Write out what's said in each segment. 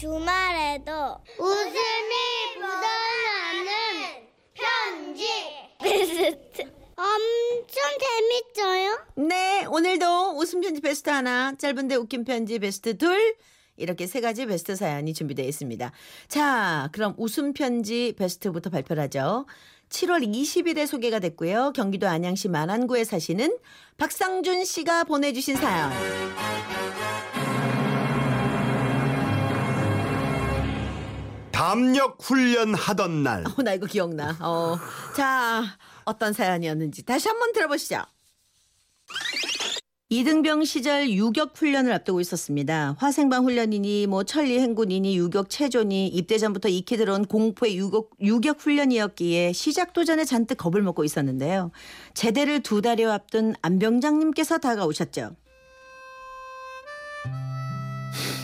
주말에도 웃음이 묻어나는 편지 베스트 엄청 재밌어요. 네, 오늘도 웃음 편지 베스트 하나, 짧은데 웃긴 편지 베스트 둘, 이렇게 세 가지 베스트 사연이 준비되어 있습니다. 자, 그럼 웃음 편지 베스트부터 발표를 하죠. 7월 20일에 소개가 됐고요. 경기도 안양시 만안구에 사시는 박상준 씨가 보내주신 사연. 담력 훈련 하던 날 어, 나 이거 기억나. 어. 자, 어떤 사연이었는지 다시 한번 들어보시죠. 이등병 시절 유격 훈련을 앞두고 있었습니다. 화생방 훈련이니 뭐 천리 행군이니 유격 체조니 입대 전부터 익히 들어온 공포의 유격, 유격 훈련이었기에 시작도 전에 잔뜩 겁을 먹고 있었는데요. 제대를 두 달여 앞둔 안병장님께서 다가오셨죠.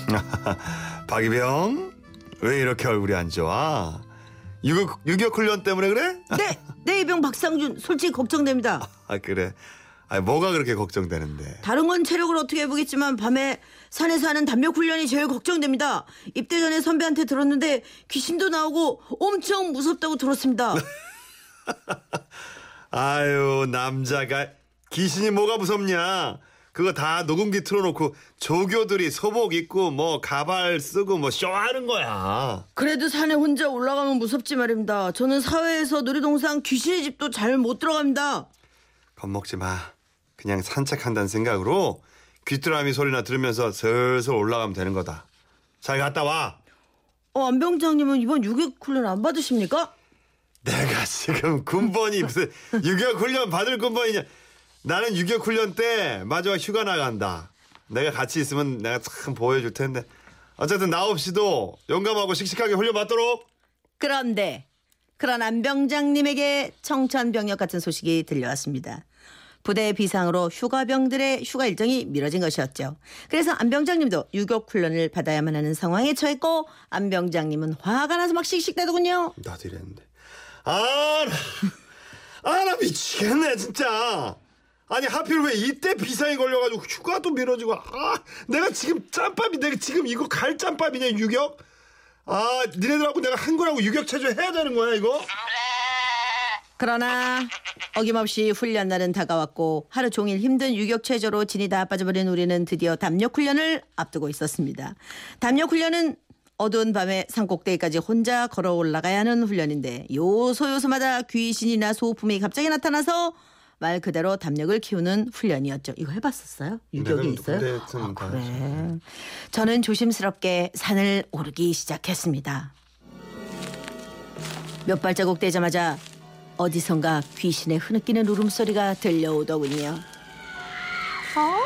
박이병 왜 이렇게 얼굴이 안 좋아? 유격, 유격 훈련 때문에 그래? 네, 네 이병 박상준 솔직히 걱정됩니다. 아 그래 아 뭐가 그렇게 걱정되는데 다른 건 체력을 어떻게 해보겠지만 밤에 산에서 하는 담력 훈련이 제일 걱정됩니다. 입대 전에 선배한테 들었는데 귀신도 나오고 엄청 무섭다고 들었습니다. 아유 남자가 귀신이 뭐가 무섭냐 그거 다 녹음기 틀어놓고 조교들이 소복 입고 뭐 가발 쓰고 뭐 쇼하는 거야 그래도 산에 혼자 올라가면 무섭지 말입니다. 저는 사회에서 놀이동산 귀신의 집도 잘 못 들어갑니다. 겁먹지 마 그냥 산책한다는 생각으로 귀뚜라미 소리나 들으면서 슬슬 올라가면 되는 거다 잘 갔다 와 어, 안 병장님은 이번 유격 훈련 안 받으십니까? 내가 지금 군번이 무슨 유격 훈련 받을 군번이냐? 나는 유격 훈련 때 마지막 휴가 나간다. 내가 같이 있으면 내가 참 보여줄 텐데. 어쨌든 나 없이도 용감하고 씩씩하게 훈련 받도록. 그런데 그런 안 병장님에게 청천벽력 같은 소식이 들려왔습니다. 부대 비상으로 휴가병들의 휴가 일정이 미뤄진 것이었죠. 그래서 안 병장님도 유격 훈련을 받아야만 하는 상황에 처했고 안 병장님은 화가 나서 막 씩씩대더군요. 나도 이랬는데. 아, 나, 아, 나 미치겠네 진짜. 아니 하필 왜 이때 비상이 걸려가지고 휴가도 미뤄지고 아 내가 지금 짬밥이 내가 지금 이거 갈 짬밥이냐 유격? 아 니네들하고 내가 한 거라고 유격 체조 해야 되는 거야 이거? 그러나 어김없이 훈련 날은 다가왔고 하루 종일 힘든 유격 체조로 진이 다 빠져버린 우리는 드디어 담력 훈련을 앞두고 있었습니다. 담력 훈련은 어두운 밤에 산꼭대기까지 혼자 걸어 올라가야 하는 훈련인데 요소요소마다 귀신이나 소품이 갑자기 나타나서 말 그대로 담력을 키우는 훈련이었죠. 이거 해봤었어요? 유격이 내가 있어요? 다 아, 그래. 저는 조심스럽게 산을 오르기 시작했습니다. 몇 발자국 떼자마자 어디선가 귀신의 흐느끼는 울음소리가 들려오더군요. 어?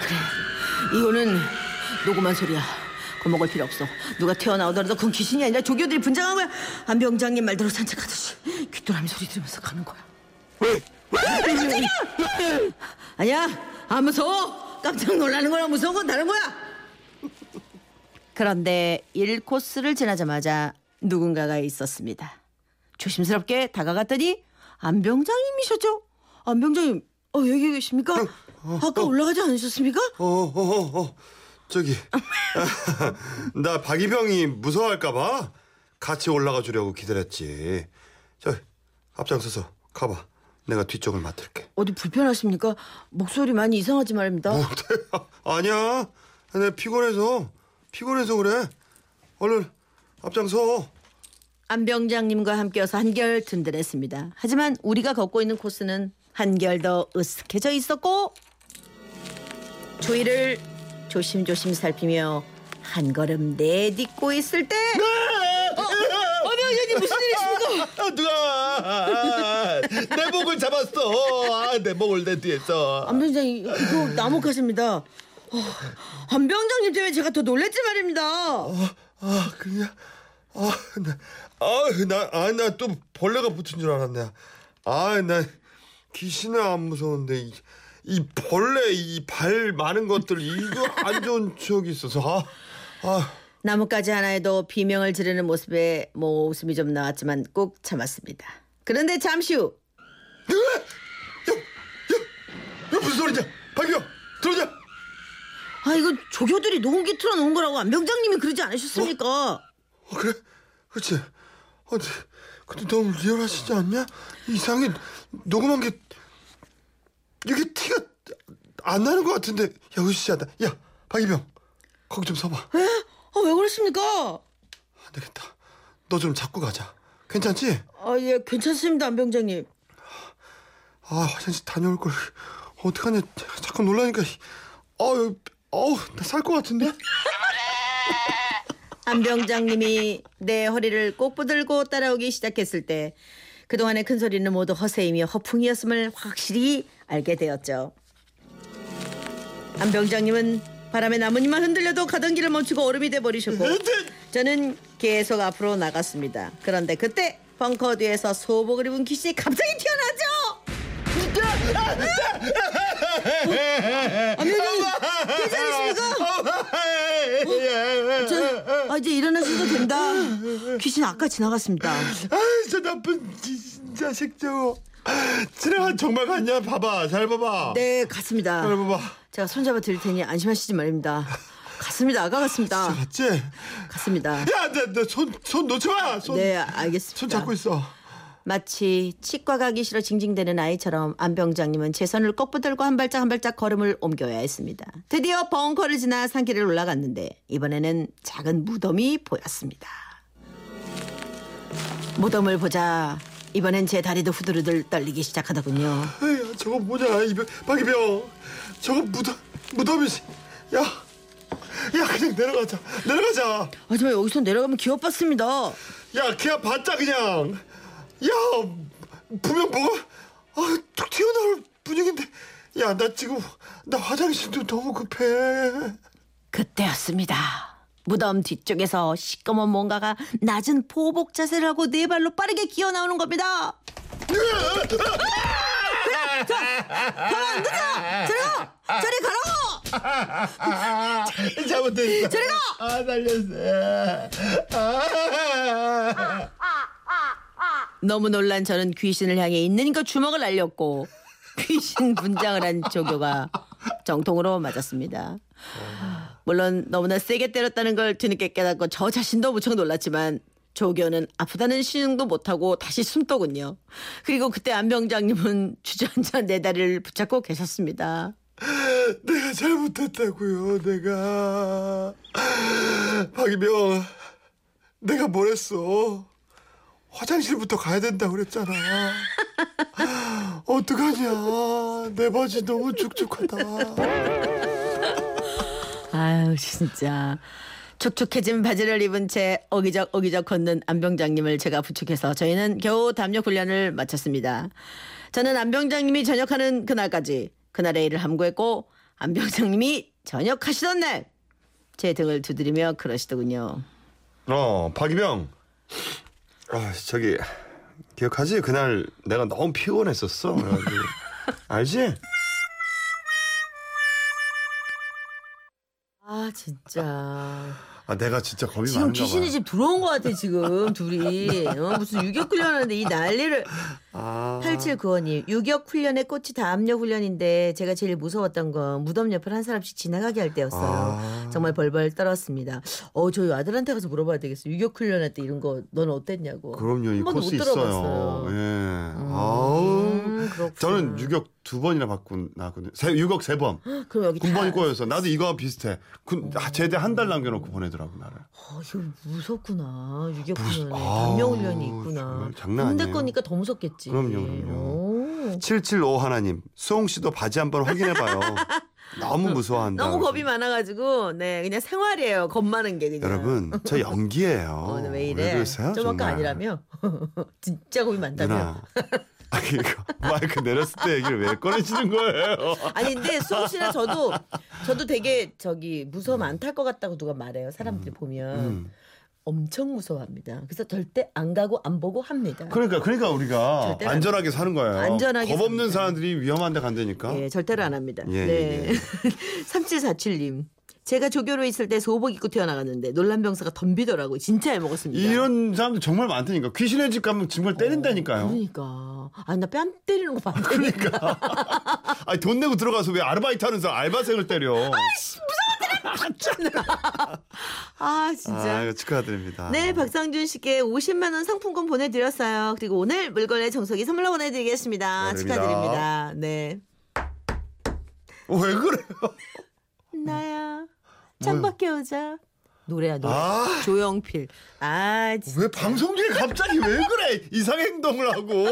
그래, 이거는 녹음한 소리야. 겁먹을 필요 없어. 누가 튀어나오더라도 그건 귀신이 아니라 조교들이 분장한 거야. 안병장님 말대로 산책하듯이 귀뚜라미 소리 들으면서 가는 거야. 아니야, 안 무서워. 깜짝 놀라는 거랑 무서운 건 다른 거야. 그런데 1코스를 지나자마자 누군가가 있었습니다. 조심스럽게 다가갔더니 안병장님이셨죠? 안병장님, 어, 여기 계십니까? 아까 올라가지 않으셨습니까? 어, 어, 어, 어. 저기, 나 박이병이 무서워할까봐 같이 올라가 주려고 기다렸지. 저, 앞장서서 가봐. 내가 뒤쪽을 맡을게. 어디 불편하십니까? 목소리 많이 이상하지 말입니다. 아니야. 내가 피곤해서, 피곤해서 그래. 얼른 앞장서. 안병장님과 함께여서 한결 든든했습니다. 하지만 우리가 걷고 있는 코스는 한결 더 으쓱해져 있었고 주위를 조심조심 살피며 한 걸음 내딛고 있을 때 어, 안병장님 무슨 일이십니까? 아, 누가 내 목을 잡았어. 아, 내 목을 내 뒤에서. 안병장님 이거 나목하십니다. 어, 안 병장님 때문에 제가 더 놀랬지 말입니다. 아, 그냥 아, 나, 아, 나, 아, 나또 벌레가 붙은 줄 알았네. 아, 나 귀신은 안 무서운데 이, 이 벌레 이 발 많은 것들 이거 안 좋은 추억이 있어서 아, 아, 나뭇가지 하나에도 비명을 지르는 모습에 뭐 웃음이 좀 나왔지만 꼭 참았습니다. 그런데 잠시 후 야, 무슨 소리냐? 박이야, 들어오자. 아 이거 조교들이 녹음기 틀어놓은 거라고 안병장님이 그러지 않으셨습니까? 어, 그래? 그렇지. 어, 근데, 너무 리얼하시지 않냐? 이상하게 녹음한 게 이게 티가 안 나는 것 같은데. 야, 으쌰하다. 야, 박이병. 거기 좀 서봐. 에? 아, 왜 그러십니까? 안 되겠다. 너 좀 잡고 가자. 괜찮지? 아 예 괜찮습니다 안병장님. 아, 화장실 다녀올 걸. 어떡하냐. 자꾸 놀라니까. 어우, 어우, 나 살 것 같은데? 안병장님이 내 허리를 꼭 붙들고 따라오기 시작했을 때 그동안의 큰 소리는 모두 허세이며 허풍이었음을 확실히 알게 되었죠. 안병장님은 바람에 나뭇잎만 흔들려도 가던 길을 멈추고 얼음이 돼 버리셨고 저는 계속 앞으로 나갔습니다. 그런데 그때 벙커 뒤에서 소복을 입은 귀신이 갑자기 튀어나왔죠. 안병장님 괜찮으십니까? 저, 아, 이제 일어나셔도 된다. 귀신 아까 지나갔습니다. 아, 저 나쁜 지- 자식 저거. 지나간 정말 갔냐? 봐봐. 잘 봐봐. 네, 갔습니다. 잘 봐봐. 제가 손잡아 드릴 테니 안심하시지 말입니다. 갔습니다. 아까 갔습니다. 갔지? 갔습니다. 야, 너손 손 놓지 마. 손, 네, 알겠습니다. 손 잡고 있어. 마치 치과 가기 싫어 징징대는 아이처럼 안 병장님은 제 손을 꼭 붙들고 한 발짝 한 발짝 걸음을 옮겨야 했습니다. 드디어 벙커를 지나 산길을 올라갔는데 이번에는 작은 무덤이 보였습니다. 무덤을 보자 이번엔 제 다리도 후들후들 떨리기 시작하더군요. 에이, 저거 뭐냐? 이병, 박이병. 저거 무덤 무덤이. 야, 야, 그냥 내려가자. 내려가자. 하지만 여기서 내려가면 기어 봤습니다. 야, 그냥 봤자 그냥. 야, 분명 뭐가 아, 툭 튀어나올 분위기인데. 야, 나 지금 나 화장실도 너무 급해. 그때였습니다. 무덤 뒤쪽에서 시꺼먼 뭔가가 낮은 포복 자세를 하고 네 발로 빠르게 기어 나오는 겁니다. 가만 안 되죠? 저리 가! 저리 가라고! 잘못됐어. 저리 가! 아, 살렸어. 아. 너무 놀란 저는 귀신을 향해 있는 힘껏 주먹을 날렸고 귀신 분장을 한 조교가 정통으로 맞았습니다. 물론 너무나 세게 때렸다는 걸 뒤늦게 깨닫고 저 자신도 무척 놀랐지만 조교는 아프다는 신용도 못하고 다시 숨더군요. 그리고 그때 안병장님은 주저앉아 내 다리를 붙잡고 계셨습니다. 내가 잘못했다고요. 내가 박이병, 내가 뭘 했어? 화장실부터 가야 된다 그랬잖아. 어떡하냐? 내 바지 너무 축축하다. 아유 진짜 촉촉해진 바지를 입은 채 어기적 어기적 걷는 안병장님을 제가 부축해서 저희는 겨우 담력 훈련을 마쳤습니다. 저는 안병장님이 전역하는 그날까지 그날의 일을 함구했고 안병장님이 전역하시던 날 제 등을 두드리며 그러시더군요. 어, 박이병. 아, 저기 기억하지? 그날 내가 너무 피곤했었어. 그래가지고 알지? 아 진짜 아, 내가 진짜 겁이 지금 많은가 귀신의 봐. 집 들어온 것 같아 지금 둘이 어, 무슨 유격 훈련하는데 이 난리를 아. 8795님, 유격 훈련의 꽃이 다 압력 훈련인데 제가 제일 무서웠던 건 무덤 옆을 한 사람씩 지나가게 할 때였어요. 아. 정말 벌벌 떨었습니다. 어, 저희 아들한테 가서 물어봐야 되겠어요. 유격 훈련할 때 이런 거넌 어땠냐고. 그럼요, 이 코스 못 있어요. 들어봤어요. 예. 아우. 음, 그렇구나. 저는 유격 두 번이나 받고 나왔거든요. 세, 유격 세 번. 그럼 여기 군번이 다- 꼬여서 나도 이거와 비슷해. 군, 아, 제대 한 달 남겨놓고 보내더라고 나를. 어, 이거 무섭구나. 유격 훈련에 담력 훈련이 있구나. 장난 군대 아니에요. 거니까 더 무섭겠지. 그럼요, 그럼요. 오. 775 하나님, 수홍 씨도 바지 한번 확인해봐요. 너무 무서워한다. 너무 겁이 많아가지고 네 그냥 생활이에요. 겁 많은 게 그냥. 여러분, 저 연기예요. 어, 왜 이래? 그러세요? 좀 아까? 아니라며? 진짜 겁이 많다며? 아, 그러니까 마이크 내렸을 때 얘기를 왜 꺼내시는 거예요? 아니 근데 수홍 씨나 저도 저도 되게 저기 무서움 안 탈 것 같다고 누가 말해요. 사람들이 보면 음. 엄청 무서워합니다. 그래서 절대 안 가고 안 보고 합니다. 그러니까 그러니까 우리가 안 안전하게 사는 거예요. 안전하게 겁 없는. 사람들이 위험한 데 간다니까. 예, 절대로 안 합니다. 예, 네. 예. 3747님. 제가 조교로 있을 때 소복 입고 튀어나갔는데 놀란 병사가 덤비더라고요. 진짜 해먹었습니다. 이런 사람들 정말 많다니까. 귀신의 집 가면 정말 때린다니까요. 그러니까. 아니 나 뺨 때리는 거 봤다니까. 아니 돈 내고 들어가서 왜 아르바이트 하는 사람 알바생을 때려? 무서운 아 진짜. 아, 축하드립니다. 네, 박상준 씨께 50만 원 상품권 보내드렸어요. 그리고 오늘 물걸레 정석이 선물로 보내드리겠습니다. 축하드립니다. 축하드립니다. 네. 어, 왜 그래요? 나야 창밖에 오자. 노래야 노래. 아. 조영필. 아 진짜. 왜 방송 중에 갑자기 왜 그래? 이상 행동을 하고.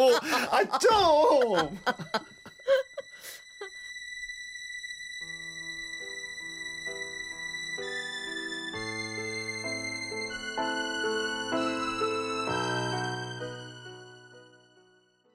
아, 좀.